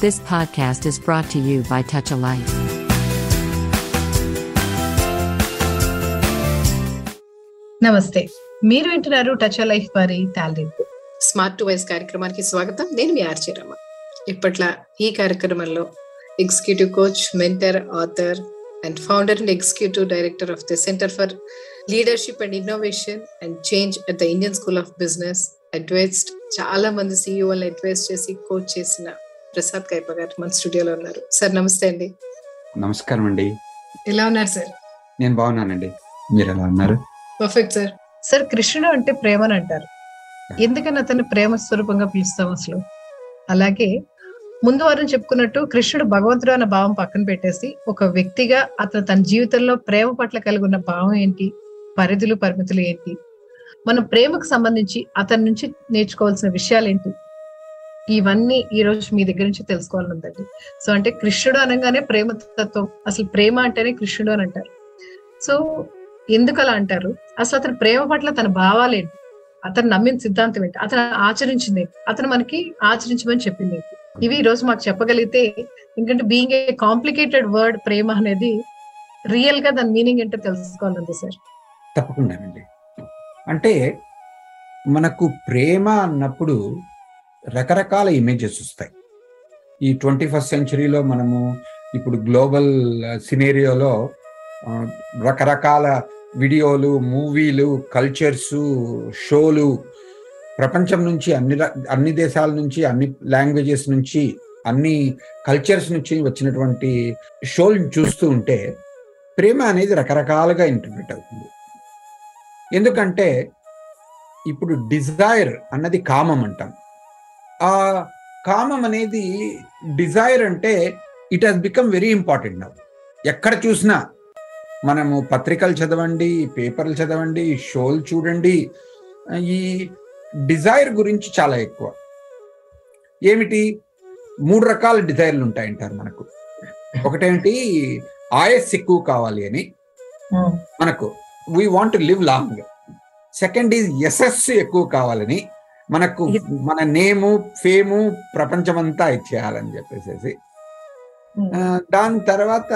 This podcast is brought to you by Touch a Light. నమస్తే మీరు వింటున్నారు touch life వారి టాలెంట్ స్మార్ట్ టు వైస్ కార్యక్రమానికి స్వాగతం. నేను మీ ఆర్జే రమ ఇప్పట్ల ఈ కార్యక్రమంలో executive coach mentor author and founder and executive director of the centre for leadership and innovation and change at the Indian school of business advised చాలా మంది సీఈఓలను అడ్వైస్ చేసి కోచ్ చేసిన ప్రసాద్ కైప గారు మన స్టూడియోలో ఉన్నారు. సార్ నమస్తే అండి. నమస్కారం అండి. ఎలా ఉన్నారు సార్? నేను బాగున్నానండి. మీరు ఎలా ఉన్నారు? Perfect sir. సార్ కృష్ణుడు అంటే ప్రేమని అంటారు. ఎందుకని అతన్ని ప్రేమ స్వరూపంగా పిలుస్తాం అసలు? అలాగే ముందు వారం చెప్పుకున్నట్టు కృష్ణుడు భగవంతుడు అన్న భావం పక్కన పెట్టేసి ఒక వ్యక్తిగా అతను తన జీవితంలో ప్రేమ పట్ల కలిగి ఉన్న భావం ఏంటి? పరిధులు పరిమితులు ఏంటి? మన ప్రేమకు సంబంధించి అతని నుంచి నేర్చుకోవాల్సిన విషయాలు ఏంటి? ఇవన్నీ ఈ రోజు మీ దగ్గర నుంచి తెలుసుకోవాలనుందండి సో అంటే కృష్ణుడు అనగానే ప్రేమ తత్వం. అసలు ప్రేమ అంటేనే కృష్ణుడు అని అంటారు. సో ఎందుకు అలా అంటారు? అసలు అతని ప్రేమ పట్ల తన భావాలు ఏంటి? అతను నమ్మిన సిద్ధాంతం ఏంటి? అతను ఆచరించింది అతను మనకి ఆచరించమని చెప్పింది ఇవి ఈ రోజు మాకు చెప్పగలిగితే ఎందుకంటే బీయింగ్ ఏ కాంప్లికేటెడ్ వర్డ్ ప్రేమ అనేది రియల్గా దాని మీనింగ్ ఏంటో తెలుసుకోవాలండి సార్. తప్పకుండా అంటే మనకు ప్రేమ అన్నప్పుడు రకరకాల ఇమేజెస్ వస్తాయి. ఈ ట్వంటీ ఫస్ట్ సెంచరీలో మనము ఇప్పుడు గ్లోబల్ సినేరియోలో uh, uh, రకరకాల వీడియోలు మూవీలు కల్చర్స్ షోలు ప్రపంచం నుంచి అన్ని అన్ని దేశాల నుంచి అన్ని లాంగ్వేజెస్ నుంచి అన్ని కల్చర్స్ నుంచి వచ్చినటువంటి షోలు చూస్తూ ఉంటే ప్రేమ అనేది రకరకాలుగా ఇంటర్ప్రిట్ అవుతుంది. ఎందుకంటే ఇప్పుడు డిజైర్ అన్నది కామం అంటాం. ఆ కామం అనేది డిజైర్ అంటే it has become very important now ఎక్కడ చూసినా మనము పత్రికలు చదవండి పేపర్లు చదవండి షోలు చూడండి ఈ డిజైర్ గురించి చాలా ఎక్కువ. ఏమిటి? మూడు రకాల డిజైర్లు ఉంటాయంటారు మనకు. ఒకటేంటి ఆయస్ ఎక్కువ కావాలి అని మనకు. We want live long second is యశస్సు ఎక్కువ కావాలని. మనకు మన నేము ఫేము ప్రపంచమంతా ఇచ్చేయాలని చెప్పేసి ఆ, దాని తర్వాత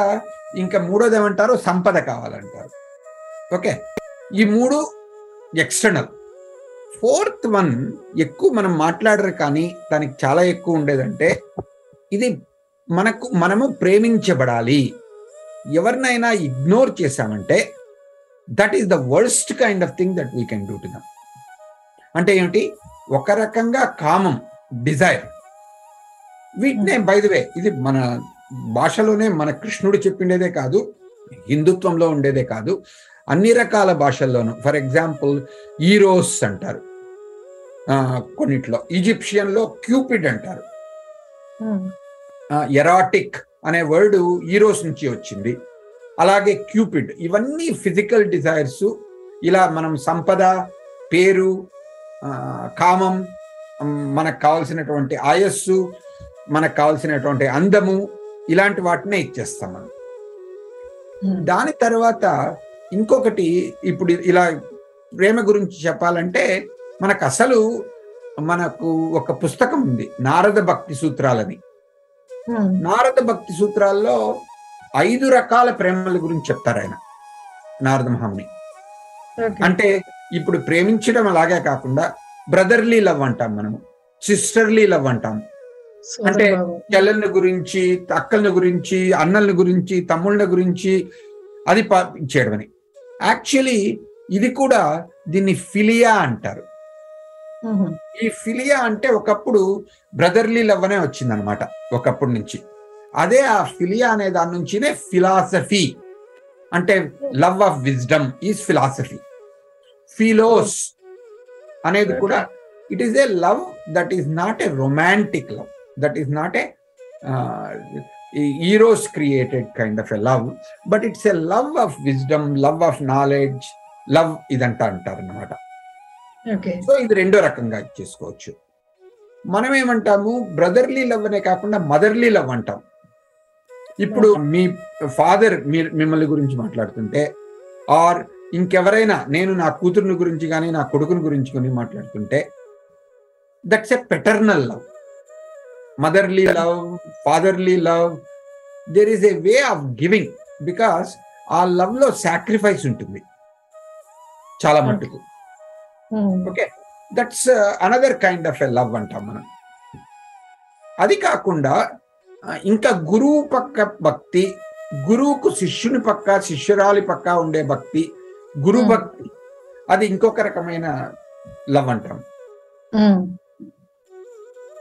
ఇంకా మూడోది ఏమంటారు? సంపద కావాలంటారు. ఓకే. ఈ మూడు ఎక్స్టర్నల్ ఫోర్త్ వన్ ఎక్కువ మనం మాట్లాడరు కానీ దానికి చాలా ఎక్కువ ఉండేదంటే ఇది మనకు మనము ప్రేమించబడాలి. ఎవరినైనా ఇగ్నోర్ చేశామంటే that is the worst kind of thing that we can do to them. అంటే ఏమిటి? ఒక రకంగా కామం డిజైర్. వీటినే బై ద వే ఇది మన భాషలోనే మన కృష్ణుడు చెప్పిండేదే కాదు హిందుత్వంలో ఉండేదే కాదు అన్ని రకాల భాషల్లోనూ. ఫర్ ఎగ్జాంపుల్ ఈరోస్ అంటారు. కొన్నిట్లో. ఈజిప్షియన్లో క్యూపిడ్ అంటారు. ఎరాటిక్ అనే వర్డ్ ఈరోస్ నుంచి వచ్చింది. అలాగే క్యూపిడ్. ఇవన్నీ ఫిజికల్ డిజైర్స్. ఇలా మనం సంపద పేరు కామం మనకు కావాల్సినటువంటి ఆయస్సు మనకు కావాల్సినటువంటి అందము ఇలాంటి వాటినే ఇచ్చేస్తాం మనం. దాని తర్వాత ఇంకొకటి ఇప్పుడు ఇలా ప్రేమ గురించి చెప్పాలంటే మనకు అసలు మనకు ఒక పుస్తకం ఉంది నారద భక్తి సూత్రాలని. నారద భక్తి సూత్రాల్లో ఐదు రకాల ప్రేమల గురించి చెప్తారు ఆయన నారద మహాముని. అంటే ఇప్పుడు ప్రేమించడం అలాగే కాకుండా బ్రదర్లీ లవ్ అంటాం మనము సిస్టర్లీ లవ్ అంటాం. అంటే చెల్లెళ్ళ గురించి అక్కల గురించి అన్నల గురించి తమ్ముళ్ళ గురించి అది పా- చేయడం అని. యాక్చువల్లీ ఇది కూడా దీన్ని ఫిలియా అంటారు. ఈ ఫిలియా అంటే ఒకప్పుడు బ్రదర్లీ లవ్ అనే వచ్చిందనమాట ఒకప్పుడు నుంచి. అదే ఆ ఫిలియా అనే దాని నుంచినే ఫిలాసఫీ అంటే love of wisdom is philosophy. Philos అనేది కూడా it is a love that is not a romantic love that is not a eros created kind of a love but it's a love of wisdom love of knowledge love ఇదంతా అంటారు అన్నమాట. Okay. So ఇది రెండో రకంగా చేసుకోవచ్చు. మనం ఏమంటాము? Brotherly love అనే కాకుండా మదర్లీ లవ్ అంటాం. ఇప్పుడు మీ ఫాదర్ మీరు మిమ్మల్ని గురించి మాట్లాడుతుంటే ఆర్ ఇంకెవరైనా నేను నా కూతురుని గురించి కానీ నా కొడుకుని గురించి కానీ మాట్లాడుతుంటే that's a paternal love. Motherly love fatherly love there is a way of giving because ఆ లవ్లో సాక్రిఫైస్ ఉంటుంది. చాలా మట్టుకు. Okay. That's another kind of a love అంటాం మనం. అది కాకుండా ఇంకా గురువు పక్క భక్తి గురువుకు శిష్యుని పక్క శిష్యురాలి పక్క ఉండే భక్తి గురు Hmm. భక్తి అది ఇంకొక రకమైన లవ్ అంటాం.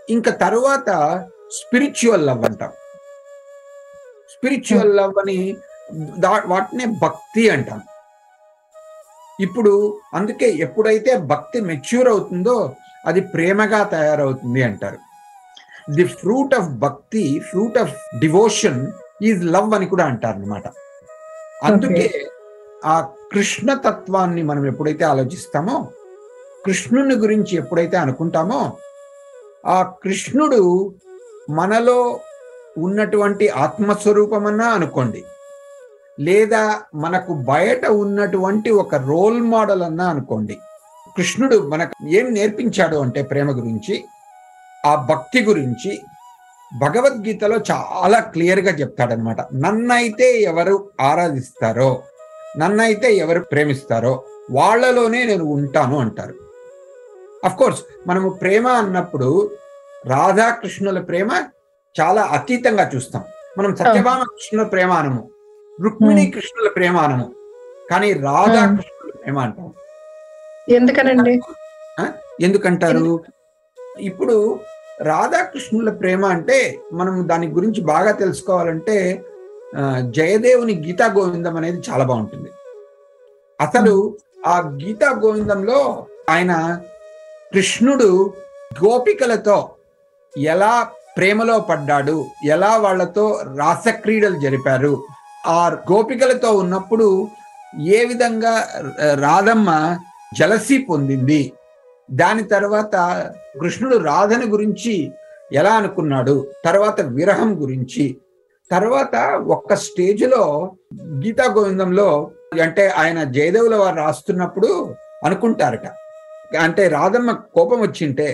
ఇంకా తరువాత స్పిరిచువల్ లవ్ అంటాం. స్పిరిచువల్ లవ్ అని వాటినే భక్తి అంటాం. ఇప్పుడు అందుకే ఎప్పుడైతే భక్తి మెచ్యూర్ అవుతుందో అది ప్రేమగా తయారవుతుంది అంటారు. The fruit of bhakti fruit of devotion is love అని కూడా అంటారు అనమాట అందుకే ఆ కృష్ణతత్వాన్ని మనం ఎప్పుడైతే ఆలోచిస్తామో కృష్ణుని గురించి ఎప్పుడైతే అనుకుంటామో ఆ కృష్ణుడు మనలో ఉన్నటువంటి ఆత్మస్వరూపమన్నా అనుకోండి లేదా మనకు బయట ఉన్నటువంటి ఒక రోల్ మోడల్ అన్నా అనుకోండి కృష్ణుడు మనకు ఏం నేర్పించాడు అంటే ప్రేమ గురించి ఆ భక్తి గురించి భగవద్గీతలో చాలా క్లియర్గా చెప్తాడనమాట. నన్నైతే ఎవరు ఆరాధిస్తారో నన్నైతే ఎవరు ప్రేమిస్తారో వాళ్ళలోనే నేను ఉంటాను అంటారు. అఫ్ కోర్స్ మనము ప్రేమ అన్నప్పుడు రాధాకృష్ణుల ప్రేమ చాలా అతీతంగా చూస్తాం. మనం సత్యభామ కృష్ణుల ప్రేమ అనము రుక్మిణి కృష్ణుల ప్రేమ అనము కానీ రాధా కృష్ణుల ప్రేమ అంటాం. ఎందుకనండి? ఎందుకంటారు? ఇప్పుడు రాధాకృష్ణుల ప్రేమ అంటే మనం దాని గురించి బాగా తెలుసుకోవాలంటే జయదేవుని గీతా గోవిందం అనేది చాలా బాగుంటుంది. అసలు ఆ గీతా గోవిందంలో ఆయన కృష్ణుడు గోపికలతో ఎలా ప్రేమలో పడ్డాడు ఎలా వాళ్ళతో రాసక్రీడలు జరిపారు ఆ గోపికలతో ఉన్నప్పుడు ఏ విధంగా రాధమ్మ జలసి పొందింది దాని తర్వాత కృష్ణుడు రాధను గురించి ఎలా అనుకున్నాడు తర్వాత విరహం గురించి తర్వాత ఒక్క స్టేజ్లో గీతా గోవిందంలో అంటే ఆయన జయదేవుల వారు రాస్తున్నప్పుడు అనుకుంటారట. అంటే రాధమ్మ కోపం వచ్చింటే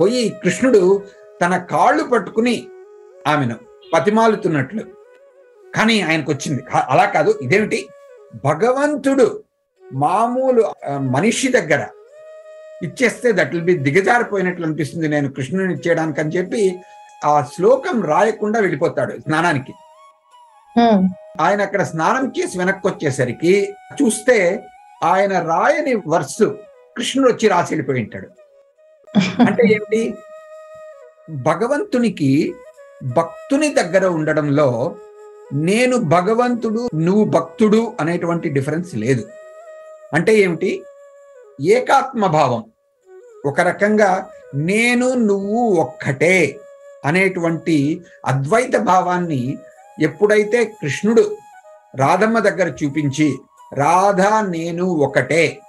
పోయి కృష్ణుడు తన కాళ్ళు పట్టుకుని ఆమెను పతిమాలుతున్నట్లు కానీ ఆయనకు వచ్చింది అలా కాదు. ఇదేమిటి? భగవంతుడు మామూలు మనిషి దగ్గర ఇచ్చేస్తే దట్ విల్ బి దిగజారిపోయినట్లు అనిపిస్తుంది. నేను కృష్ణుని ఇచ్చేయడానికి అని చెప్పి ఆ శ్లోకం రాయకుండా వెళ్ళిపోతాడు స్నానానికి. ఆయన అక్కడ స్నానం చేసి వెనక్కి వచ్చేసరికి చూస్తే ఆయన రాయని వర్సు కృష్ణుడు వచ్చి రాసి వెళ్ళిపోయి ఉంటాడు. అంటే ఏంటి భగవంతునికి భక్తుని దగ్గర ఉండడంలో నేను భగవంతుడు నువ్వు భక్తుడు అనేటువంటి డిఫరెన్స్ లేదు. అంటే ఏమిటి? ఏకాత్మ భావం ఒక రకంగా నేను నువ్వు ఒక్కటే. అనేటువంటి అద్వైత భావాన్ని ఎప్పుడైతే కృష్ణుడు రాధమ్మ దగ్గర చూపించి రాధ నేను ఒకటే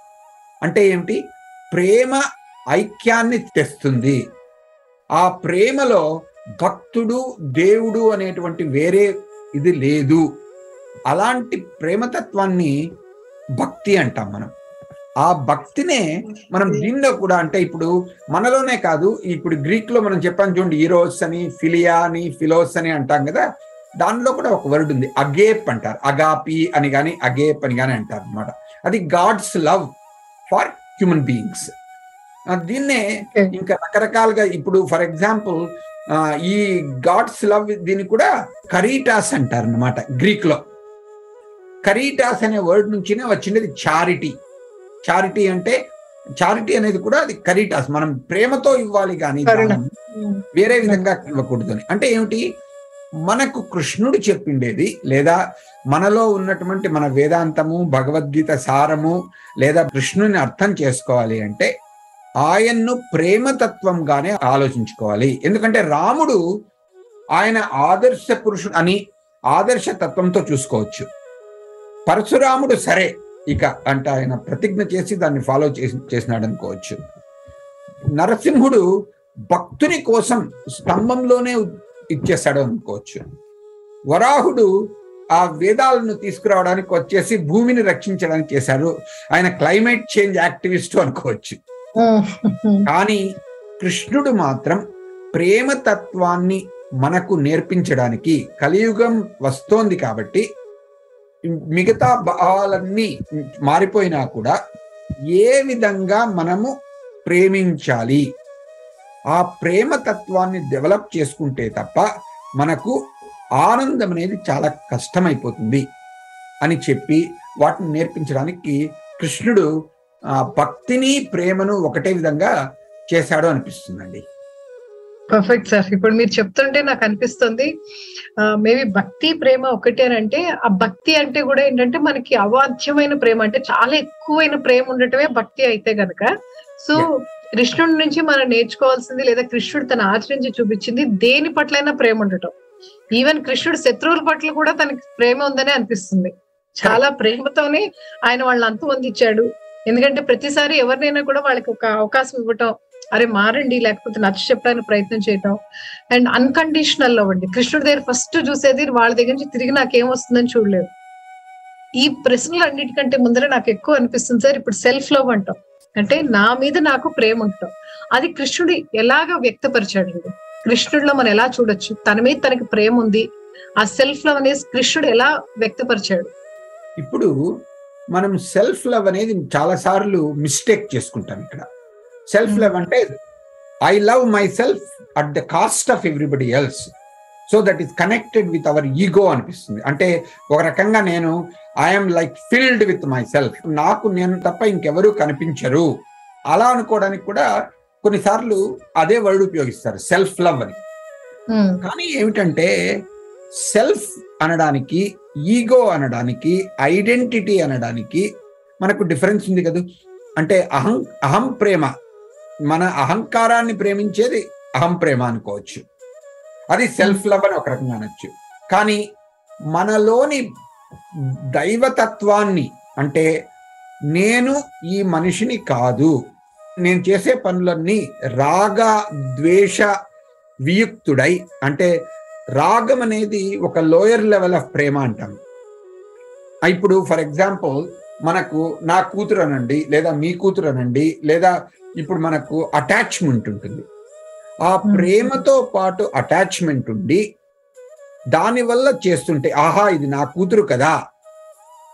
అంటే ఏమిటి? ప్రేమ ఐక్యాన్ని తెస్తుంది. ఆ ప్రేమలో భక్తుడు దేవుడు అనేటువంటి వేరే ఇది లేదు. అలాంటి ప్రేమతత్వాన్ని భక్తి అంటాం మనం. ఆ భక్తినే మనం దీనిలో కూడా అంటే ఇప్పుడు మనలోనే కాదు ఇప్పుడు గ్రీక్లో మనం చెప్పాం చూడండి ఈరోస్ అని ఫిలియా అని ఫిలోస్ అని అంటాం కదా దానిలో కూడా ఒక వర్డ్ ఉంది అగేప్ అంటారు. అగాపి అని కానీ అగేప్ అని కానీ అంటారు అనమాట అది God's love for human beings. దీన్నే. ఇంకా రకరకాలుగా ఇప్పుడు ఫర్ ఎగ్జాంపుల్ ఈ గాడ్స్ లవ్ దీన్ని కూడా కరీటాస్ అంటారు అనమాట గ్రీక్లో కరీటాస్ అనే వర్డ్ నుంచినే వచ్చినది చారిటీ. చారిటీ అంటే చారిటీ అనేది కూడా అది కరీటాస్. మనం ప్రేమతో ఇవ్వాలి కానీ వేరే విధంగా ఇవ్వకూడదు అంటే ఏమిటి? మనకు కృష్ణుడు చెప్పిండేది లేదా మనలో ఉన్నటువంటి మన వేదాంతము భగవద్గీత సారము లేదా కృష్ణుని అర్థం చేసుకోవాలి అంటే ఆయన్ను ప్రేమతత్వంగానే ఆలోచించుకోవాలి. ఎందుకంటే రాముడు ఆయన ఆదర్శ పురుషుడు అని ఆదర్శ తత్వంతో చూసుకోవచ్చు. పరశురాముడు సరే ఇక అంటే ఆయన ప్రతిజ్ఞ చేసి దాన్ని ఫాలో చేసి చేసినాడు అనుకోవచ్చు. నరసింహుడు భక్తుని కోసం స్తంభంలోనే ఇచ్చేస్తాడు అనుకోవచ్చు. వరాహుడు ఆ వేదాలను తీసుకురావడానికి వచ్చేసి భూమిని రక్షించడానికి చేశారు. ఆయన క్లైమేట్ చేంజ్ యాక్టివిస్ట్ అనుకోవచ్చు. కానీ కృష్ణుడు మాత్రం ప్రేమ తత్వాన్ని మనకు నేర్పించడానికి కలియుగం వస్తోంది కాబట్టి మిగతా భావాలన్నీ మారిపోయినా కూడా ఏ విధంగా మనము ప్రేమించాలి? ఆ ప్రేమ తత్వాన్ని డెవలప్ చేసుకుంటే తప్ప మనకు ఆనందం అనేది చాలా కష్టమైపోతుంది అని చెప్పి వాటిని నేర్పించడానికి కృష్ణుడు ఆ భక్తిని ప్రేమను ఒకటే విధంగా చేశాడు అనిపిస్తుందండి. పర్ఫెక్ట్ సార్ ఇప్పుడు మీరు చెప్తుంటే నాకు అనిపిస్తుంది. మేబీ భక్తి ప్రేమ ఒకటి అని అంటే ఆ భక్తి అంటే కూడా ఏంటంటే మనకి అవాధ్యమైన ప్రేమ అంటే చాలా ఎక్కువైన ప్రేమ ఉండటమే భక్తి అయితే గనక. సో కృష్ణుడి నుంచి మనం నేర్చుకోవాల్సింది లేదా కృష్ణుడు తన ఆచరించి చూపించింది దేని పట్లైనా ప్రేమ ఉండటం. ఈవెన్ కృష్ణుడు శత్రువుల పట్ల కూడా తనకి ప్రేమ ఉందనే అనిపిస్తుంది. చాలా ప్రేమతోనే ఆయన వాళ్ళని అంతమందించాడు. ఎందుకంటే ప్రతిసారి ఎవరినైనా కూడా వాళ్ళకి ఒక అవకాశం ఇవ్వటం అరే మారండి లేకపోతే నచ్చ చెప్పడానికి ప్రయత్నం చేయటం అండ్ అన్కండిషనల్ లవ్ అండి. కృష్ణుడి దగ్గర ఫస్ట్ చూసేది వాళ్ళ దగ్గర నుంచి తిరిగి నాకేం వస్తుందని చూడలేదు. ఈ ప్రశ్నలు అన్నిటికంటే ముందర నాకు ఎక్కువ అనిపిస్తుంది సార్ ఇప్పుడు సెల్ఫ్ లవ్ అంటాం. అంటే నా మీద నాకు ప్రేమ ఉంటాం అది కృష్ణుడు ఎలాగ వ్యక్తపరిచాడు అండి కృష్ణుడిలో మనం ఎలా చూడొచ్చు? తన మీద తనకి ప్రేమ ఉంది. ఆ సెల్ఫ్ లవ్ అనేది కృష్ణుడు ఎలా వ్యక్తపరిచాడు? ఇప్పుడు మనం సెల్ఫ్ లవ్ అనేది చాలా సార్లు మిస్టేక్ చేసుకుంటాం ఇక్కడ. సెల్ఫ్ లవ్ అంటే I love myself at the cost of everybody else so that is connected with our ego అనిపిస్తుంది. అంటే ఒక రకంగా నేను I'm like filled with myself నాకు నేను తప్ప ఇంకెవరూ కనిపించరు. అలా అనుకోవడానికి కూడా కొన్నిసార్లు అదే వర్డ్ ఉపయోగిస్తారు సెల్ఫ్ లవ్ అని. కానీ ఏమిటంటే సెల్ఫ్ అనడానికి ఈగో అనడానికి ఐడెంటిటీ అనడానికి మనకు డిఫరెన్స్ ఉంది కదా? అంటే అహం అహం ప్రేమ మన అహంకారాన్ని ప్రేమించేది అహం ప్రేమ అనుకోవచ్చు. అది సెల్ఫ్ లవ్ అని ఒక రకంగా అనొచ్చు. కానీ మనలోని దైవతత్వాన్ని అంటే నేను ఈ మనిషిని కాదు నేను చేసే పనులన్నీ రాగ ద్వేష వియుక్తుడై అంటే రాగం అనేది ఒక లోయర్ లెవెల్ ఆఫ్ ప్రేమ అంటాం. ఇప్పుడు ఫర్ ఎగ్జాంపుల్ మనకు నా కూతురు అనండి లేదా మీ కూతురు అనండి లేదా ఇప్పుడు మనకు అటాచ్మెంట్ ఉంటుంది. ఆ ప్రేమతో పాటు అటాచ్మెంట్ ఉండి దానివల్ల చేస్తుంటే ఆహా ఇది నా కూతురు కదా.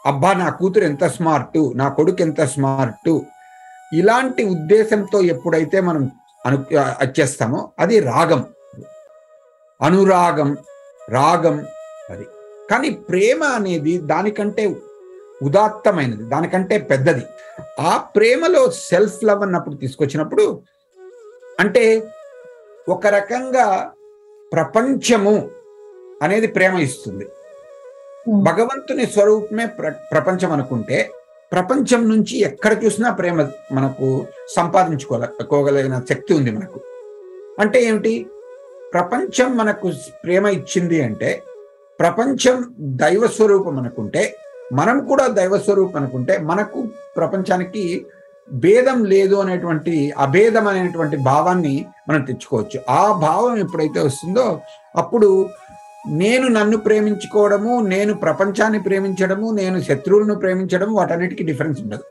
అబ్బా నా కూతురు ఎంత స్మార్ట్ నా కొడుకు ఎంత స్మార్ట్ ఇలాంటి ఉద్దేశంతో ఎప్పుడైతే మనం అను చేస్తామో అది రాగం. అనురాగం రాగం అది. కానీ ప్రేమ అనేది దానికంటే ఉదాత్తమైనది. దానికంటే పెద్దది. ఆ ప్రేమలో సెల్ఫ్ లవ్ అన్నప్పుడు తీసుకొచ్చినప్పుడు అంటే ఒక రకంగా ప్రపంచము అనేది ప్రేమ ఇస్తుంది. భగవంతుని స్వరూపమే ప్ర ప్రపంచం అనుకుంటే ప్రపంచం నుంచి ఎక్కడ చూసినా ప్రేమ మనకు సంపాదించుకోగలిగిన శక్తి ఉంది మనకు. అంటే ఏమిటి? ప్రపంచం మనకు ప్రేమ ఇచ్చింది అంటే ప్రపంచం దైవ స్వరూపం అనుకుంటే మనం కూడా దైవ స్వరూపం అనుకుంటే మనకు ప్రపంచానికి భేదం లేదు అనేటువంటి అభేదం అనేటువంటి భావాన్ని మనం తెచ్చుకోవచ్చు. ఆ భావం ఎప్పుడైతే వస్తుందో అప్పుడు నేను నన్ను ప్రేమించుకోవడము నేను ప్రపంచాన్ని ప్రేమించడము నేను శత్రువులను ప్రేమించడము వాటన్నిటికీ డిఫరెన్స్ ఉండదు.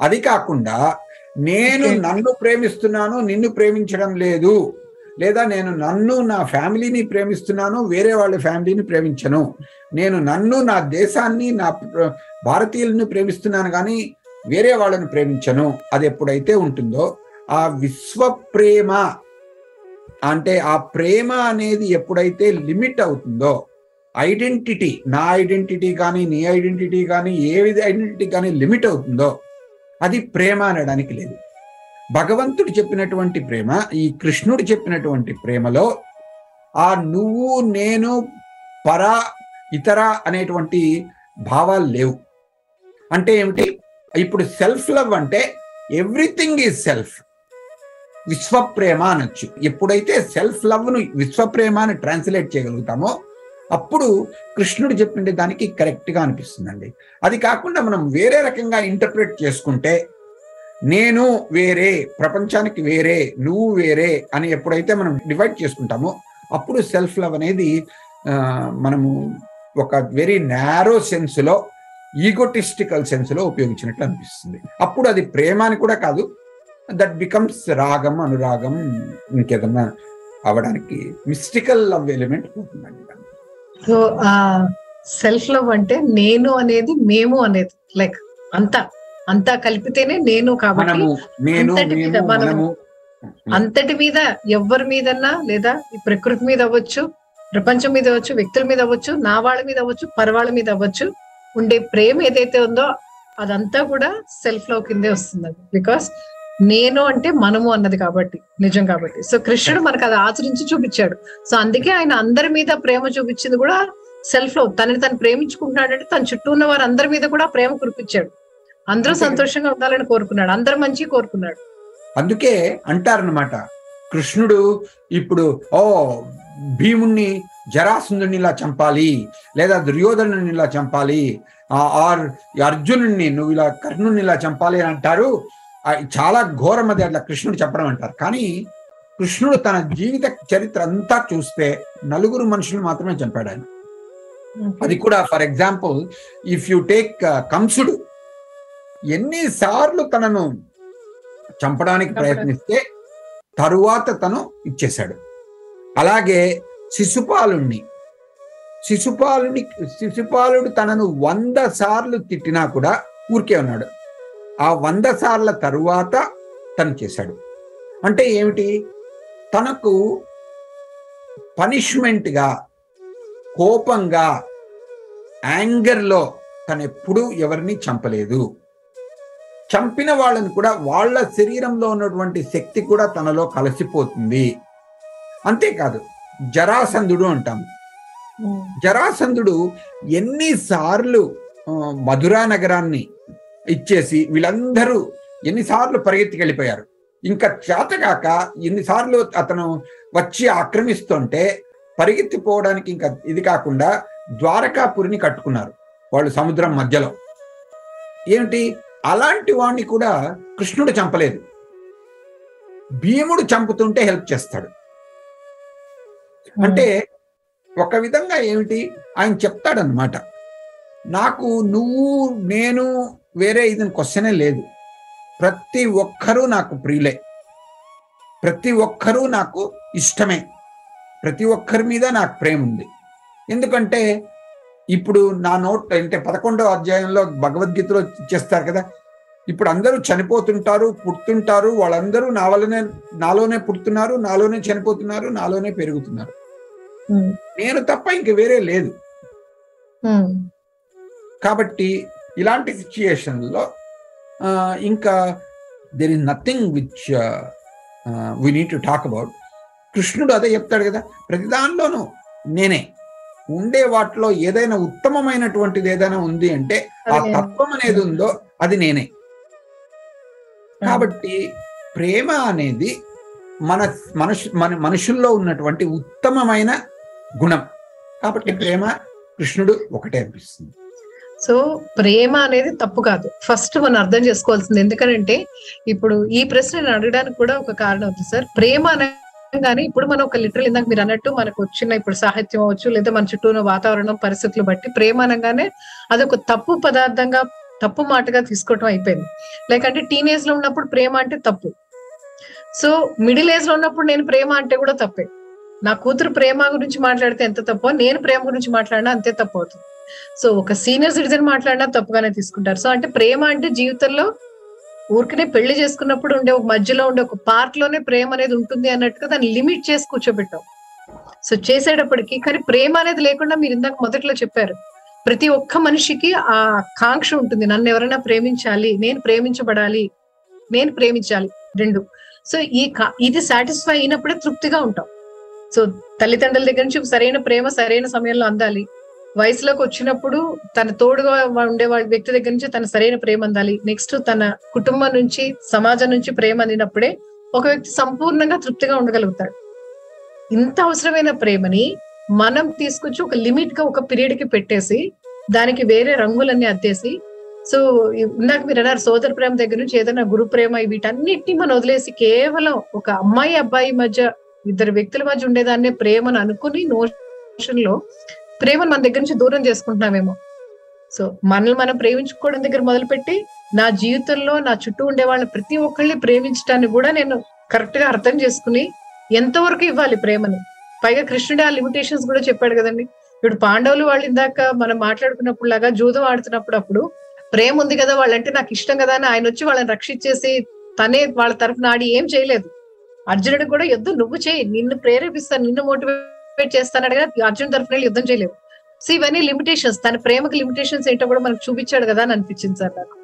అది కాకుండా నేను నన్ను ప్రేమిస్తున్నాను నిన్ను ప్రేమించడం లేదు. లేదా నేను నన్ను నా ఫ్యామిలీని ప్రేమిస్తున్నాను వేరే వాళ్ళ ఫ్యామిలీని ప్రేమించను. నేను నన్ను నా దేశాన్ని నా భారతీయులను ప్రేమిస్తున్నాను కానీ వేరే వాళ్ళను ప్రేమించను. అది ఎప్పుడైతే ఉంటుందో ఆ విశ్వ ప్రేమ అంటే ఆ ప్రేమ అనేది ఎప్పుడైతే లిమిట్ అవుతుందో ఐడెంటిటీ నా ఐడెంటిటీ కానీ నీ ఐడెంటిటీ కానీ ఏ విధ ఐడెంటిటీ కానీ లిమిట్ అవుతుందో అది ప్రేమ అనడానికి లేదు. భగవంతుడు చెప్పినటువంటి ప్రేమ ఈ కృష్ణుడు చెప్పినటువంటి ప్రేమలో ఆ నువ్వు నేను పర ఇతర అనేటువంటి భావాలు లేవు. అంటే ఏమిటి? ఇప్పుడు సెల్ఫ్ లవ్ అంటే ఎవ్రీథింగ్ ఈజ్ సెల్ఫ్ విశ్వప్రేమ అనొచ్చు. ఎప్పుడైతే సెల్ఫ్ లవ్ను విశ్వప్రేమ అని ట్రాన్స్లేట్ చేయగలుగుతామో అప్పుడు కృష్ణుడు చెప్పిన దానికి కరెక్ట్గా అనిపిస్తుందండి. అది కాకుండా మనం వేరే రకంగా ఇంటర్ప్రిట్ చేసుకుంటే నేను వేరే ప్రపంచానికి వేరే నువ్వు వేరే అని ఎప్పుడైతే మనం డివైడ్ చేసుకుంటామో అప్పుడు సెల్ఫ్ లవ్ అనేది మనము ఒక వెరీ నేరో సెన్స్లో ఈగోటిస్టికల్ సెన్స్లో ఉపయోగించినట్లు అనిపిస్తుంది. అప్పుడు అది ప్రేమ అని కూడా కాదు. దట్ బికమ్స్ రాగం అనురాగం ఇంకేదన్నా అవడానికి మిస్టికల్ లవ్ ఎలిమెంట్ పోతుందండి సో సెల్ఫ్ లవ్ అంటే నేను అనేది మేము అనేది లైక్ అంతా. అంతా కలిపితేనే నేను కాబట్టి అంతటి మీద మనము అంతటి మీద ఎవరి మీదన్నా లేదా ఈ ప్రకృతి మీద అవ్వచ్చు ప్రపంచం మీద అవ్వచ్చు వ్యక్తుల మీద అవ్వచ్చు నా వాళ్ళ మీద అవ్వచ్చు పరవాళ్ళ మీద అవ్వచ్చు ఉండే ప్రేమ ఏదైతే ఉందో అదంతా కూడా సెల్ఫ్ లవ్ కిందే వస్తుందండి. బికాస్ నేను అంటే మనము అన్నది కాబట్టి నిజం కాబట్టి. సో కృష్ణుడు మనకు అది ఆచరించి చూపించాడు. సో అందుకే ఆయన అందరి మీద ప్రేమ చూపించింది కూడా సెల్ఫ్ లవ్ తనని తను ప్రేమించుకుంటున్నాడంటే తన చుట్టూ ఉన్న వారు అందరి మీద కూడా ప్రేమ కురిపించాడు. అందరూ. సంతోషంగా ఉండాలని కోరుకున్నాడు. అందరు మంచి కోరుకున్నాడు. అందుకే అంటారనమాట కృష్ణుడు ఇప్పుడు ఓ భీముణ్ణి జరాసుందుని ఇలా చంపాలి లేదా దుర్యోధనుని ఇలా చంపాలి ఆ- ఆర్ ఈ అర్జునుడిని నువ్వు ఇలా కర్ణుని ఇలా చంపాలి అని అంటారు. చాలా ఘోరం అది అట్లా కృష్ణుడు చెప్పడం అంటారు. కానీ కృష్ణుడు తన జీవిత చరిత్ర అంతా చూస్తే నలుగురు మనుషులు మాత్రమే చంపాడు ఆయన. అది కూడా for example if you take కంసుడు ఎన్నిసార్లు తనను చంపడానికి ప్రయత్నిస్తే తరువాత తను ఇచ్చేశాడు. అలాగే శిశుపాలుణ్ణి. శిశుపాలుని శిశుపాలుడు తనను వంద సార్లు తిట్టినా కూడా ఊరికే ఉన్నాడు. ఆ వంద సార్ల తరువాత తను చేశాడు. అంటే ఏమిటి? తనకు పనిష్మెంట్గా కోపంగా యాంగర్లో తను ఎప్పుడూ ఎవరిని చంపలేదు. చంపిన వాళ్ళని కూడా వాళ్ళ శరీరంలో ఉన్నటువంటి శక్తి కూడా తనలో కలిసిపోతుంది. అంతేకాదు జరాసంధుడు అంటాము జరాసంధుడు ఎన్నిసార్లు మధురా నగరాన్ని ఇచ్చేసి వీళ్ళందరూ ఎన్నిసార్లు పరిగెత్తికి వెళ్ళిపోయారు. ఇంకా చేతగాక ఎన్నిసార్లు అతను వచ్చి ఆక్రమిస్తుంటే పరిగెత్తిపోవడానికి ఇంకా ఇది కాకుండా ద్వారకాపురిని కట్టుకున్నారు వాళ్ళు సముద్రం మధ్యలో. ఏమిటి? అలాంటి వాణ్ణి కూడా కృష్ణుడు చంపలేదు. భీముడు చంపుతుంటే హెల్ప్ చేస్తాడు. అంటే ఒక విధంగా ఏమిటి? ఆయన చెప్తాడనమాట నాకు నువ్వు నేను వేరే ఇది క్వశ్చనే లేదు. ప్రతి ఒక్కరూ నాకు ప్రియులే. ప్రతి ఒక్కరూ నాకు ఇష్టమే. ప్రతి ఒక్కరి మీద నాకు ప్రేమ ఉంది ఎందుకంటే ఇప్పుడు నా నోట్ అంటే పదకొండవ అధ్యాయంలో భగవద్గీతలో చేస్తారు కదా. ఇప్పుడు అందరూ చనిపోతుంటారు పుడుతుంటారు వాళ్ళందరూ నా వల్లనే నాలోనే పుడుతున్నారు నాలోనే చనిపోతున్నారు నాలోనే పెరుగుతున్నారు. నేను తప్ప ఇంక వేరే లేదు. కాబట్టి ఇలాంటి సిచ్యుయేషన్లో ఇంకా there is nothing which we need to talk about కృష్ణుడు అదే చెప్తాడు కదా ప్రతి దానిలోనూ నేనే. ఉండే వాటిలో ఏదైనా ఉత్తమమైనటువంటిది ఏదైనా ఉంది అంటే ఆ. తత్వం అనేది ఉందో అది నేనే. కాబట్టి ప్రేమ అనేది మన మనుషు మన మనుషుల్లో ఉన్నటువంటి ఉత్తమమైన గుణం. కాబట్టి ప్రేమ కృష్ణుడు ఒకటే అనిపిస్తుంది. సో ప్రేమ అనేది తప్పు కాదు. ఫస్ట్ మనం అర్థం చేసుకోవాల్సింది ఎందుకంటే ఇప్పుడు ఈ ప్రశ్న అడగడానికి కూడా ఒక కారణం ఉంది సార్. ప్రేమ కానీ ఇప్పుడు మనం ఒక లిటరల్ ఇందాక మీరు అన్నట్టు మనకు వచ్చిన ఇప్పుడు సాహిత్యం అవచ్చు లేదా మన చుట్టూ ఉన్న వాతావరణం పరిస్థితులు బట్టి ప్రేమ అనగానే అదొక తప్పు పదార్థంగా తప్పు మాటగా తీసుకోవటం అయిపోయింది. లైక్ అంటే టీనేజ్లో ఉన్నప్పుడు ప్రేమ అంటే తప్పు. సో మిడిల్ ఏజ్లో ఉన్నప్పుడు నేను ప్రేమ అంటే కూడా తప్పే. నా కూతురు ప్రేమ గురించి మాట్లాడితే ఎంత తప్పో నేను ప్రేమ గురించి మాట్లాడినా అంతే తప్పు అవుతుంది. సో ఒక సీనియర్ సిటిజన్ మాట్లాడినా తప్పుగానే తీసుకుంటారు. సో అంటే ప్రేమ అంటే జీవితంలో ఊరికనే పెళ్ళి చేసుకున్నప్పుడు ఉండే ఒక మధ్యలో ఉండే ఒక పార్ట్లోనే ప్రేమ అనేది ఉంటుంది అన్నట్టుగా దాన్ని లిమిట్ చేసి కూర్చోబెట్టాం సో చేసేటప్పటికి కానీ ప్రేమ అనేది లేకుండా మీరు ఇందాక మొదట్లో చెప్పారు. ప్రతి ఒక్క మనిషికి ఆ కాంక్ష ఉంటుంది. నన్ను ఎవరైనా ప్రేమించాలి నేను ప్రేమించబడాలి నేను ప్రేమించాలి రెండు. సో ఈ ఇది సాటిస్ఫై అయినప్పుడే తృప్తిగా ఉంటాం సో తల్లిదండ్రుల దగ్గర నుంచి సరైన ప్రేమ సరైన సమయంలో అందాలి. వయసులోకి వచ్చినప్పుడు తన తోడుగా ఉండే వాళ్ళ వ్యక్తి దగ్గర నుంచి తన సరైన ప్రేమ అందాలి. నెక్స్ట్ తన కుటుంబం నుంచి సమాజం నుంచి ప్రేమ అందినప్పుడే ఒక వ్యక్తి సంపూర్ణంగా తృప్తిగా ఉండగలుగుతాడు. ఇంత అవసరమైన ప్రేమని మనం తీసుకొచ్చి ఒక లిమిట్గా ఒక పీరియడ్కి పెట్టేసి దానికి వేరే రంగులన్నీ అద్దేసి సో ఇందాక మీరు అన్నారు సోదర ప్రేమ దగ్గర నుంచి ఏదైనా గురు ప్రేమ వీటన్నిటిని మనం వదిలేసి కేవలం ఒక అమ్మాయి అబ్బాయి మధ్య ఇద్దరు వ్యక్తుల మధ్య ఉండేదాన్నే ప్రేమను అనుకుని నోషన్లో ప్రేమను మన దగ్గర నుంచి దూరం చేసుకుంటున్నామేమో. సో మనల్ని మనం ప్రేమించుకోవడం దగ్గర మొదలుపెట్టి నా జీవితంలో నా చుట్టూ ఉండే వాళ్ళని ప్రతి ఒక్కళ్ళని ప్రేమించడాన్ని కూడా నేను కరెక్ట్గా అర్థం చేసుకుని ఎంతవరకు ఇవ్వాలి ప్రేమని? పైగా కృష్ణుడు ఆ లిమిటేషన్స్ కూడా చెప్పాడు కదండి. ఇప్పుడు పాండవులు వాళ్ళు ఇందాక మనం మాట్లాడుకున్నప్పుడు లాగా జూదం ఆడుతున్నప్పుడు అప్పుడు ప్రేమ ఉంది కదా వాళ్ళంటే నాకు ఇష్టం కదా అని ఆయన వచ్చి వాళ్ళని రక్షించేసి తనే వాళ్ళ తరఫున ఆడి ఏం చేయలేదు. అర్జునుడు కూడా యుద్ధం నువ్వు చేయి నిన్ను ప్రేరేపిస్తాను నిన్ను మోటివేట్ చేస్తాను కదా అర్జున్ తరఫున యుద్ధం చేయలేదు. సో ఇవన్నీ లిమిటేషన్స్ తన ప్రేమకి లిమిటేషన్స్ ఏంటో కూడా మనకు చూపించాడు కదా అని అనిపించింది సార్ నాకు.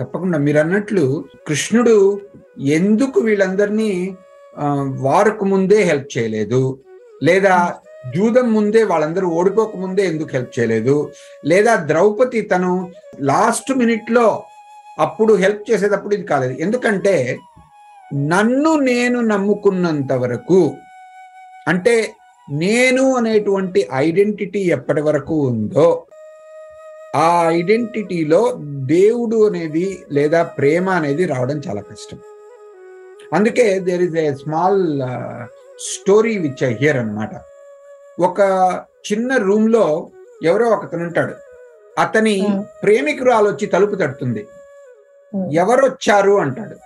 తప్పకుండా మీరు అన్నట్లు కృష్ణుడు ఎందుకు వీళ్ళందరినీ వారుకు ముందే హెల్ప్ చేయలేదు? లేదా జూదం ముందే వాళ్ళందరూ ఓడిపోక ముందే ఎందుకు హెల్ప్ చేయలేదు? లేదా ద్రౌపది తను లాస్ట్ మినిట్లో అప్పుడు హెల్ప్ చేసేటప్పుడు ఇది కాలేదు. ఎందుకంటే నన్ను నేను నమ్ముకున్నంత వరకు అంటే నేను అనేటువంటి ఐడెంటిటీ ఎప్పటి వరకు ఉందో ఆ ఐడెంటిటీలో దేవుడు అనేది లేదా ప్రేమ అనేది రావడం చాలా కష్టం. అందుకే there is a small story which I hear అన్నమాట. ఒక చిన్న రూమ్లో ఎవరో ఒకతను ఉంటాడు. అతని. ప్రేమికురాలు వచ్చి తలుపు తడుతుంది. ఎవరొచ్చారు అంటాడు.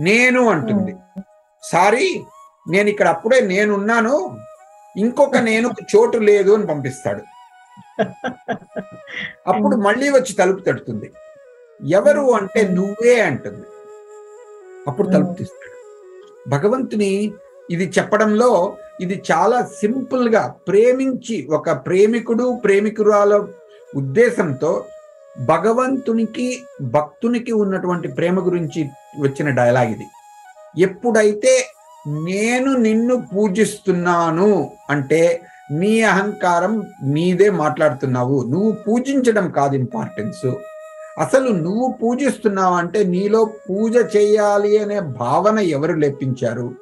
నేను అంటుంది. సారీ నేను ఇక్కడ అప్పుడే నేనున్నాను ఇంకొక నేను చోటు లేదు అని పంపిస్తాడు. అప్పుడు మళ్ళీ వచ్చి తలుపు తడుతుంది. ఎవరు అంటే నువ్వే అంటుంది. అప్పుడు తలుపు తీస్తాడు. భగవంతుని ఇది చెప్పడంలో ఇది చాలా సింపుల్గా ప్రేమించి ఒక ప్రేమికుడు ప్రేమికురాల ఉద్దేశంతో భగవంతునికి భక్తునికి ఉన్నటువంటి ప్రేమ గురించి వచ్చిన డైలాగ్ ఇది. ఎప్పుడైతే నేను నిన్ను పూజిస్తున్నాను అంటే నీ అహంకారం నీదే మాట్లాడుతున్నావు. నువ్వు పూజించడం కాదు ఇంపార్టెన్స్ అసలు నువ్వు పూజిస్తున్నావు అంటే నీలో పూజ చేయాలి అనే భావన ఎవరు లేపించారు?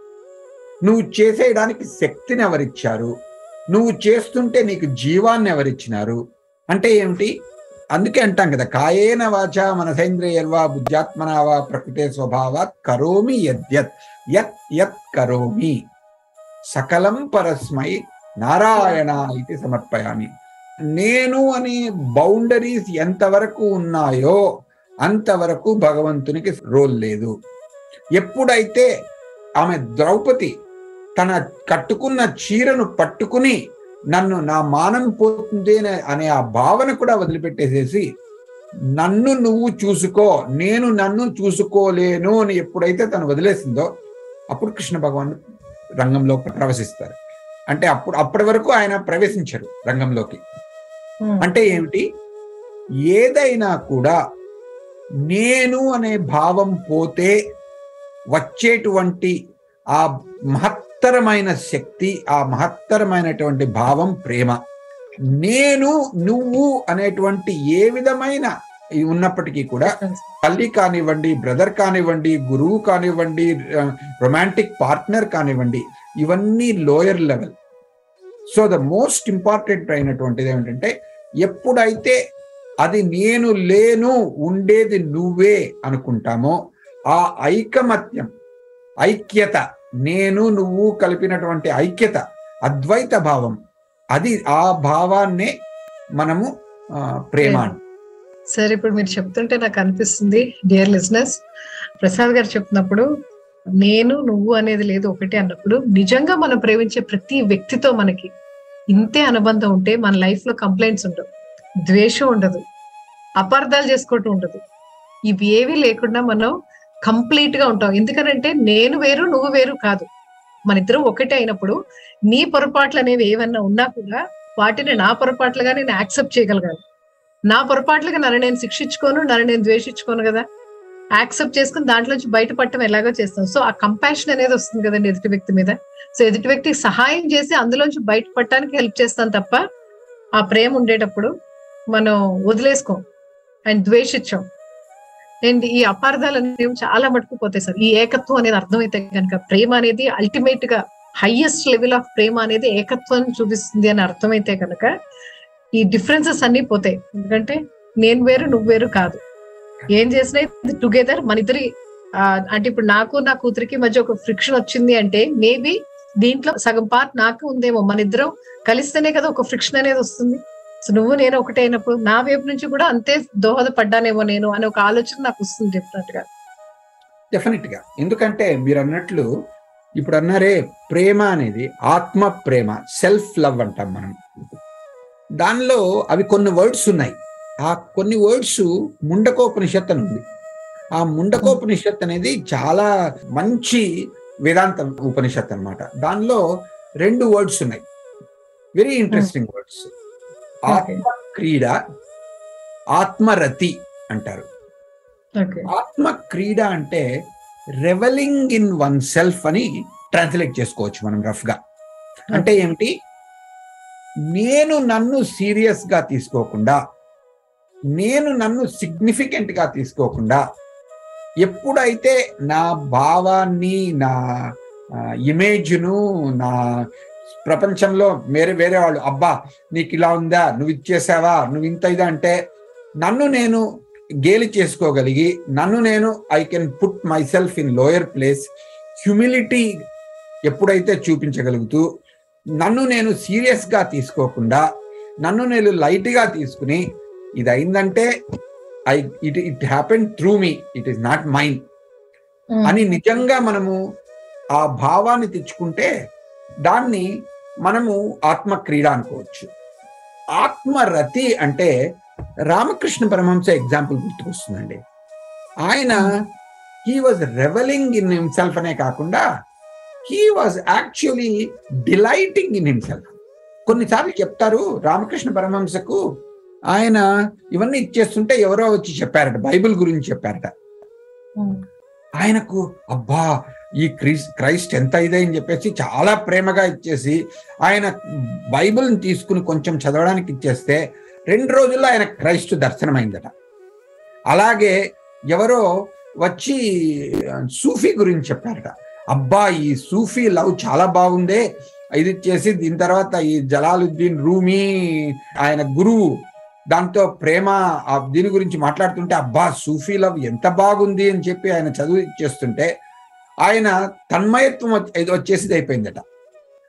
నువ్వు చేసేయడానికి శక్తిని ఎవరిచ్చారు? నువ్వు చేస్తుంటే నీకు జీవాన్ని ఎవరిచ్చినారు? అంటే ఏమిటి? అందుకే అంటాం కదా కాయేన వాచ మనసేంద్రియర్వా బుద్ధ్యాత్మనావా ప్రకృతే స్వభావాత్ కరోమి యద్యత్. యత్ యత్ కరోమి. సకలం పరస్మై నారాయణ ఇది సమర్పయామి. నేను అనే బౌండరీస్ ఎంతవరకు ఉన్నాయో అంతవరకు భగవంతునికి రోల్ లేదు. ఎప్పుడైతే ఆమె ద్రౌపది తన కట్టుకున్న చీరను పట్టుకుని నన్ను నా మానం పోతుంది అనే- ఆ భావన కూడా వదిలిపెట్టేసేసి నన్ను నువ్వు చూసుకో నేను నన్ను చూసుకోలేను అని ఎప్పుడైతే తను వదిలేసిందో అప్పుడు కృష్ణ భగవాన్ రంగంలో ప్రవేశిస్తారు. అంటే అప్పుడు అప్పటి వరకు ఆయన ప్రవేశించరు రంగంలోకి. అంటే ఏమిటి? ఏదైనా కూడా నేను అనే భావం పోతే వచ్చేటువంటి ఆ మహత్తరమైన శక్తి ఆ మహత్తరమైనటువంటి భావం ప్రేమ. నేను నువ్వు అనేటువంటి ఏ విధమైన ఉన్నప్పటికీ కూడా తల్లి కానివ్వండి బ్రదర్ కానివ్వండి గురువు కానివ్వండి రొమాంటిక్ పార్ట్నర్ కానివ్వండి ఇవన్నీ lower level. So the most important అయినటువంటిది ఏమిటంటే ఎప్పుడైతే అది నేను లేను ఉండేది నువ్వే అనుకుంటామో ఆ ఐకమత్యం ఐక్యత నేను నువ్వు కలిపినటువంటి ఐక్యత అద్వైత భావం అది ఆ భావాన్నే మనము ప్రేమ సార్ ఇప్పుడు మీరు చెప్తుంటే నాకు అనిపిస్తుంది డియర్ లిజినెస్ ప్రసాద్ గారు చెప్తున్నప్పుడు నేను నువ్వు అనేది లేదు ఒకటి అన్నప్పుడు నిజంగా మనం ప్రేమించే ప్రతి వ్యక్తితో మనకి ఇంతే అనుబంధం ఉంటే మన లైఫ్లో కంప్లైంట్స్ ఉండవు ద్వేషం ఉండదు అపార్థాలు చేసుకోవటం ఉండదు. ఇవి ఏవి లేకుండా మనం కంప్లీట్గా ఉంటాం. ఎందుకనంటే నేను వేరు నువ్వు వేరు కాదు. మన ఇద్దరు ఒకటే అయినప్పుడు నీ పొరపాట్లు అనేవి ఏమన్నా ఉన్నా కూడా వాటిని నా పొరపాట్లుగా నేను యాక్సెప్ట్ చేయగలగాలి. నా పొరపాట్లుగా నన్ను నేను శిక్షించుకోను నన్ను నేను ద్వేషించుకోను కదా. యాక్సెప్ట్ చేసుకుని దాంట్లోంచి బయటపడటం ఎలాగో చేస్తాం. సో ఆ కంపాషన్ అనేది వస్తుంది కదండి ఎదుటి వ్యక్తి మీద. సో ఎదుటి వ్యక్తికి సహాయం చేసి అందులోంచి బయటపడటానికి హెల్ప్ చేస్తాం తప్ప ఆ ప్రేమ ఉండేటప్పుడు మనం వదిలేసుకోం అండ్ ద్వేషించాం. అండ్ ఈ అపార్థాలు అనేవి చాలా మటుకు పోతాయి సార్. ఈ ఏకత్వం అనేది అర్థమైతే కనుక ప్రేమ అనేది అల్టిమేట్గా హైయెస్ట్ లెవెల్ ఆఫ్ ప్రేమ అనేది ఏకత్వం చూపిస్తుంది అని అర్థమైతే కనుక ఈ డిఫరెన్సెస్ అన్ని పోతాయి. ఎందుకంటే నేను వేరు నువ్వు వేరు కాదు. ఏం చేసినా టుగెదర్. మన ఇద్దరి అంటే ఇప్పుడు నాకు నా కూతురికి మధ్య ఒక ఫ్రిక్షన్ వచ్చింది అంటే మేబీ దీంట్లో సగం పార్ట్ నాకు ఉందేమో. మన ఇద్దరం కలిస్తేనే కదా ఒక ఫ్రిక్షన్ అనేది వస్తుంది. సో నువ్వు నేను ఒకటే అయినప్పుడు నా వైపు నుంచి కూడా అంతే దోహదపడ్డానేమో నేను అనే ఒక ఆలోచన నాకు వస్తుంది డెఫినెట్గా. డెఫినెట్గా. ఎందుకంటే మీరు అన్నట్లు ఇప్పుడు అన్నారే ప్రేమ అనేది ఆత్మ ప్రేమ సెల్ఫ్ లవ్ అంటాం మనం. దానిలో అవి కొన్ని వర్డ్స్ ఉన్నాయి. ఆ కొన్ని వర్డ్స్ ముండకోపనిషత్ అని ఉంది ఆ ముండకోపనిషత్ అనేది చాలా మంచి వేదాంత ఉపనిషత్ అన్నమాట దానిలో రెండు వర్డ్స్ ఉన్నాయి. వెరీ ఇంట్రెస్టింగ్ వర్డ్స్ ఆత్మ క్రీడ ఆత్మరతి అంటారు. ఆత్మ క్రీడ అంటే రెవలింగ్ ఇన్ వన్ సెల్ఫ్ అని ట్రాన్స్లేట్ చేసుకోవచ్చు మనం రఫ్గా. అంటే ఏమిటి? నేను నన్ను సీరియస్గా తీసుకోకుండా నేను నన్ను సిగ్నిఫికెంట్గా తీసుకోకుండా ఎప్పుడైతే నా భావాన్ని నా ఇమేజ్ను నా ప్రపంచంలో వేరే వేరే వాళ్ళు అబ్బా నీకు ఇలా ఉందా? నువ్వు ఇచ్చేసావా నువ్వు ఇంత ఇదా? అంటే నన్ను నేను గేలి చేసుకోగలిగి నన్ను నేను I can put myself in lower place humility ఎప్పుడైతే చూపించగలుగుతూ నన్ను నేను సీరియస్గా తీసుకోకుండా నన్ను నేను లైట్గా తీసుకుని ఇది అయిందంటే I it it happen through me it is not mind అని నిజంగా మనము ఆ భావాన్ని తెచ్చుకుంటే దాన్ని మనము ఆత్మ క్రీడ అనుకోవచ్చు. ఆత్మరతి అంటే రామకృష్ణ పరమహంస ఎగ్జాంపుల్ గుర్తుకొస్తుందండి. ఆయన he was revelling in himself అనే కాకుండా he was actually delighting in himself కొన్నిసార్లు చెప్తారు రామకృష్ణ పరమహంసకు ఆయన ఇవన్నీ ఇచ్చేస్తుంటే ఎవరో వచ్చి చెప్పారట బైబిల్ గురించి చెప్పారట. ఆయనకు అబ్బా ఈ క్రీస్ క్రైస్ట్ ఎంత ఇదే అని చెప్పేసి చాలా ప్రేమగా ఇచ్చేసి ఆయన బైబిల్ని తీసుకుని కొంచెం చదవడానికి ఇచ్చేస్తే రెండు రోజుల్లో ఆయన క్రైస్ట్ దర్శనమైందట. అలాగే ఎవరో వచ్చి సూఫీ గురించి చెప్పారట. అబ్బా ఈ సూఫీ లవ్ చాలా బాగుందే. ఇది చేసి దీని తర్వాత ఈ జలాలుద్దీన్ రూమీ ఆయన గురువు దాంతో ప్రేమ ఆ దీని గురించి మాట్లాడుతుంటే అబ్బా సూఫీ లవ్ ఎంత బాగుంది అని చెప్పి ఆయన చదువు చేస్తుంటే ఆయన తన్మయత్వం వచ్చి- వచ్చేసి అయిపోయిందట.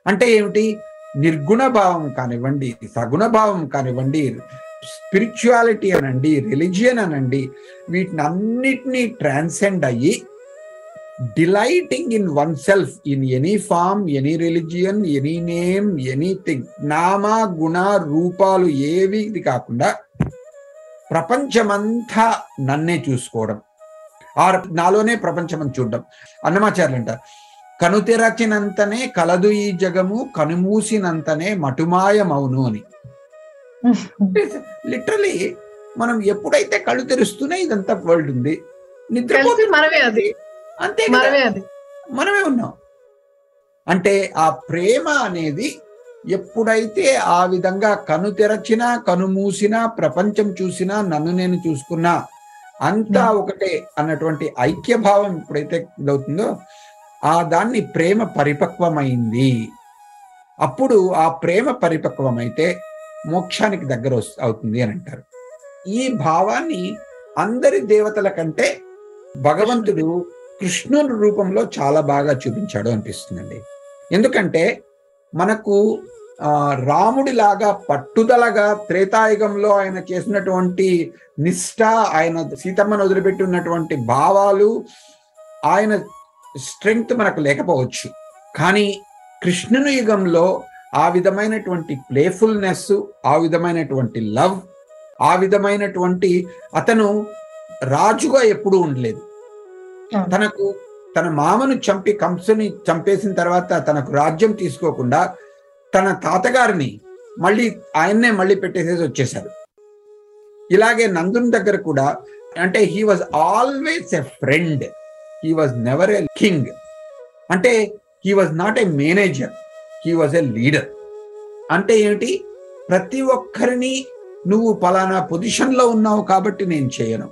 అంటే ఏమిటి? నిర్గుణ భావం కానివ్వండి సగుణ భావం కానివ్వండి స్పిరిచువాలిటీ అనండి రిలీజియన్ అనండి వీటిని అన్నిటినీ ట్రాన్సెండ్ అయ్యి delighting in oneself in any form any religion any name anything నామ గుణ రూపాలు ఏవి ఇది కాకుండా ప్రపంచమంతా నన్నే చూసుకోవడం. ఆ నాలోనే ప్రపంచం చూడడం. అన్నమాచార్యులు అంటారు కనుతెరచినంతనే కలదు ఈ జగము కనుమూసినంతనే మటుమాయమవును అని. లిటరలీ మనం ఎప్పుడైతే కళ్ళు తెరుస్తూనే ఇదంతా వరల్డ్ ఉంది నిద్రపోతే మనమే అది. అంతే కదా. మనమే ఉన్నాం. అంటే ఆ ప్రేమ అనేది ఎప్పుడైతే ఆ విధంగా కను తెరచినా కను మూసినా ప్రపంచం చూసినా నన్ను నేను చూసుకున్నా అంతా ఒకటే అన్నటువంటి ఐక్యభావం ఎప్పుడైతే ఇదవుతుందో ఆ దాన్ని ప్రేమ పరిపక్వమైంది. అప్పుడు ఆ ప్రేమ పరిపక్వమైతే మోక్షానికి దగ్గర అవుతుంది అని అంటారు. ఈ భావాన్ని అందరి దేవతల కంటే భగవంతుడు కృష్ణుని రూపంలో చాలా బాగా చూపించాడు అనిపిస్తుందండి. ఎందుకంటే మనకు రాముడిలాగా పట్టుదలగా త్రేతాయుగంలో ఆయన చేసినటువంటి నిష్ఠ ఆయన సీతమ్మను వదిలిపెట్టి ఉన్నటువంటి భావాలు ఆయన స్ట్రెంగ్త్ మనకు లేకపోవచ్చు. కానీ కృష్ణుని యుగంలో ఆ విధమైనటువంటి ప్లేఫుల్నెస్ ఆ విధమైనటువంటి లవ్ ఆ విధమైనటువంటి అతను రాజుగా ఎప్పుడూ ఉండలేదు. తనకు తన మామను చంపి కంసుని చంపేసిన తర్వాత తనకు రాజ్యం తీసుకోకుండా తన తాతగారిని మళ్ళీ ఆయన్నే మళ్ళీ పెట్టేసేసి వచ్చేశారు. ఇలాగే నందుని దగ్గర కూడా అంటే he was always a friend he was never a king అంటే he was not a manager he was a leader అంటే ఏమిటి? ప్రతి ఒక్కరిని నువ్వు పలానా పొజిషన్లో ఉన్నావు కాబట్టి నేను చేయను.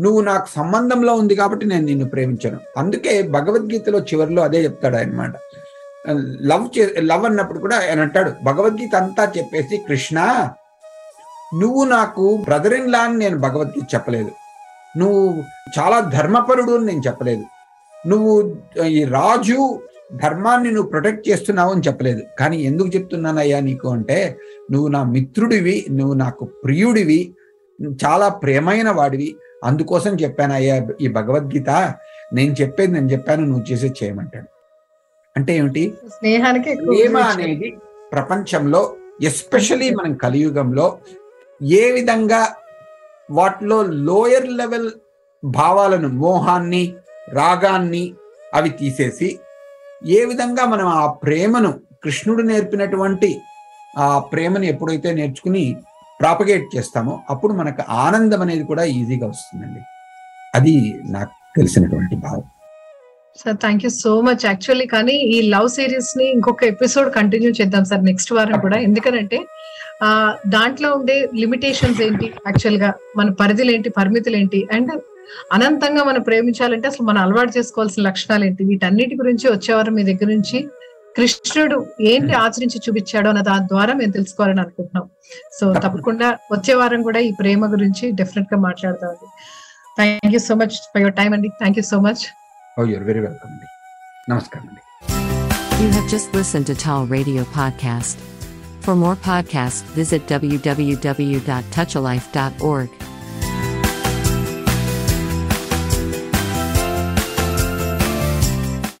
నువ్వు నాకు సంబంధంలో ఉంది కాబట్టి నేను నిన్ను ప్రేమించాను. అందుకే భగవద్గీతలో చివరిలో అదే చెప్తాడు అనమాట లవ్ చే లవ్ అన్నప్పుడు కూడా ఆయన అంటాడు భగవద్గీత అంతా చెప్పేసి కృష్ణ నువ్వు నాకు బ్రదర్ ఇన్ లా అని నేను భగవద్గీత చెప్పలేదు. నువ్వు చాలా ధర్మపరుడు అని నేను చెప్పలేదు. నువ్వు ఈ రాజు ధర్మాన్ని నువ్వు ప్రొటెక్ట్ చేస్తున్నావు అని చెప్పలేదు. కానీ ఎందుకు చెప్తున్నానయ్యా నీకు అంటే నువ్వు నా మిత్రుడివి నువ్వు నాకు ప్రియుడివి నువ్వు చాలా ప్రేమైన వాడివి అందుకోసం చెప్పాను అయ్యా ఈ భగవద్గీత నేను చెప్పేది నేను చెప్పాను నువ్వు చేసే చేయమంటాడు అంటే ఏమిటి స్నేహానికి ప్రేమ. అనేది ప్రపంచంలో ఎస్పెషలీ మనం కలియుగంలో ఏ విధంగా వాటిలో లోయర్ లెవెల్ భావాలను మోహాన్ని రాగాన్ని అవి తీసేసి ఏ విధంగా మనం ఆ ప్రేమను కృష్ణుడు నేర్పినటువంటి ఆ ప్రేమను ఎప్పుడైతే నేర్చుకుని ప్రాపగేట్ చేస్తామో అప్పుడు మనకు ఆనందం అనేది కూడా ఈజీగా వస్తుందండి. అది నాకు తెలిసినటువంటి భావం. Sir thank you so much actually కానీ ఈ లవ్ సిరీస్ని ఇంకొక ఎపిసోడ్ కంటిన్యూ చేద్దాం సార్ నెక్స్ట్ వారం కూడా. ఎందుకనంటే ఆ దాంట్లో ఉండే లిమిటేషన్స్ ఏంటి? యాక్చువల్గా మన పరిధులు ఏంటి పరిమితులు ఏంటి అండ్ అనంతంగా మనం ప్రేమించాలంటే అసలు మనం అలవాటు చేసుకోవాల్సిన లక్షణాలు ఏంటి వీటన్నిటి గురించి వచ్చేవారం మీ దగ్గర నుంచి కృష్ణుడు ఏంటి ఆచరించి చూపించాడో అన్న దాని ద్వారా మేము తెలుసుకోవాలని అనుకుంటున్నాం. సో తప్పకుండా. వచ్చే వారం కూడా ఈ ప్రేమ గురించి డెఫినెట్గా మాట్లాడతామండి thank you so much for your time అండి. Thank you so much very welcome అండి. నమస్కారం అండి. You have just listened to Tall Radio Podcast. For more podcasts, visit www.touchalife.org.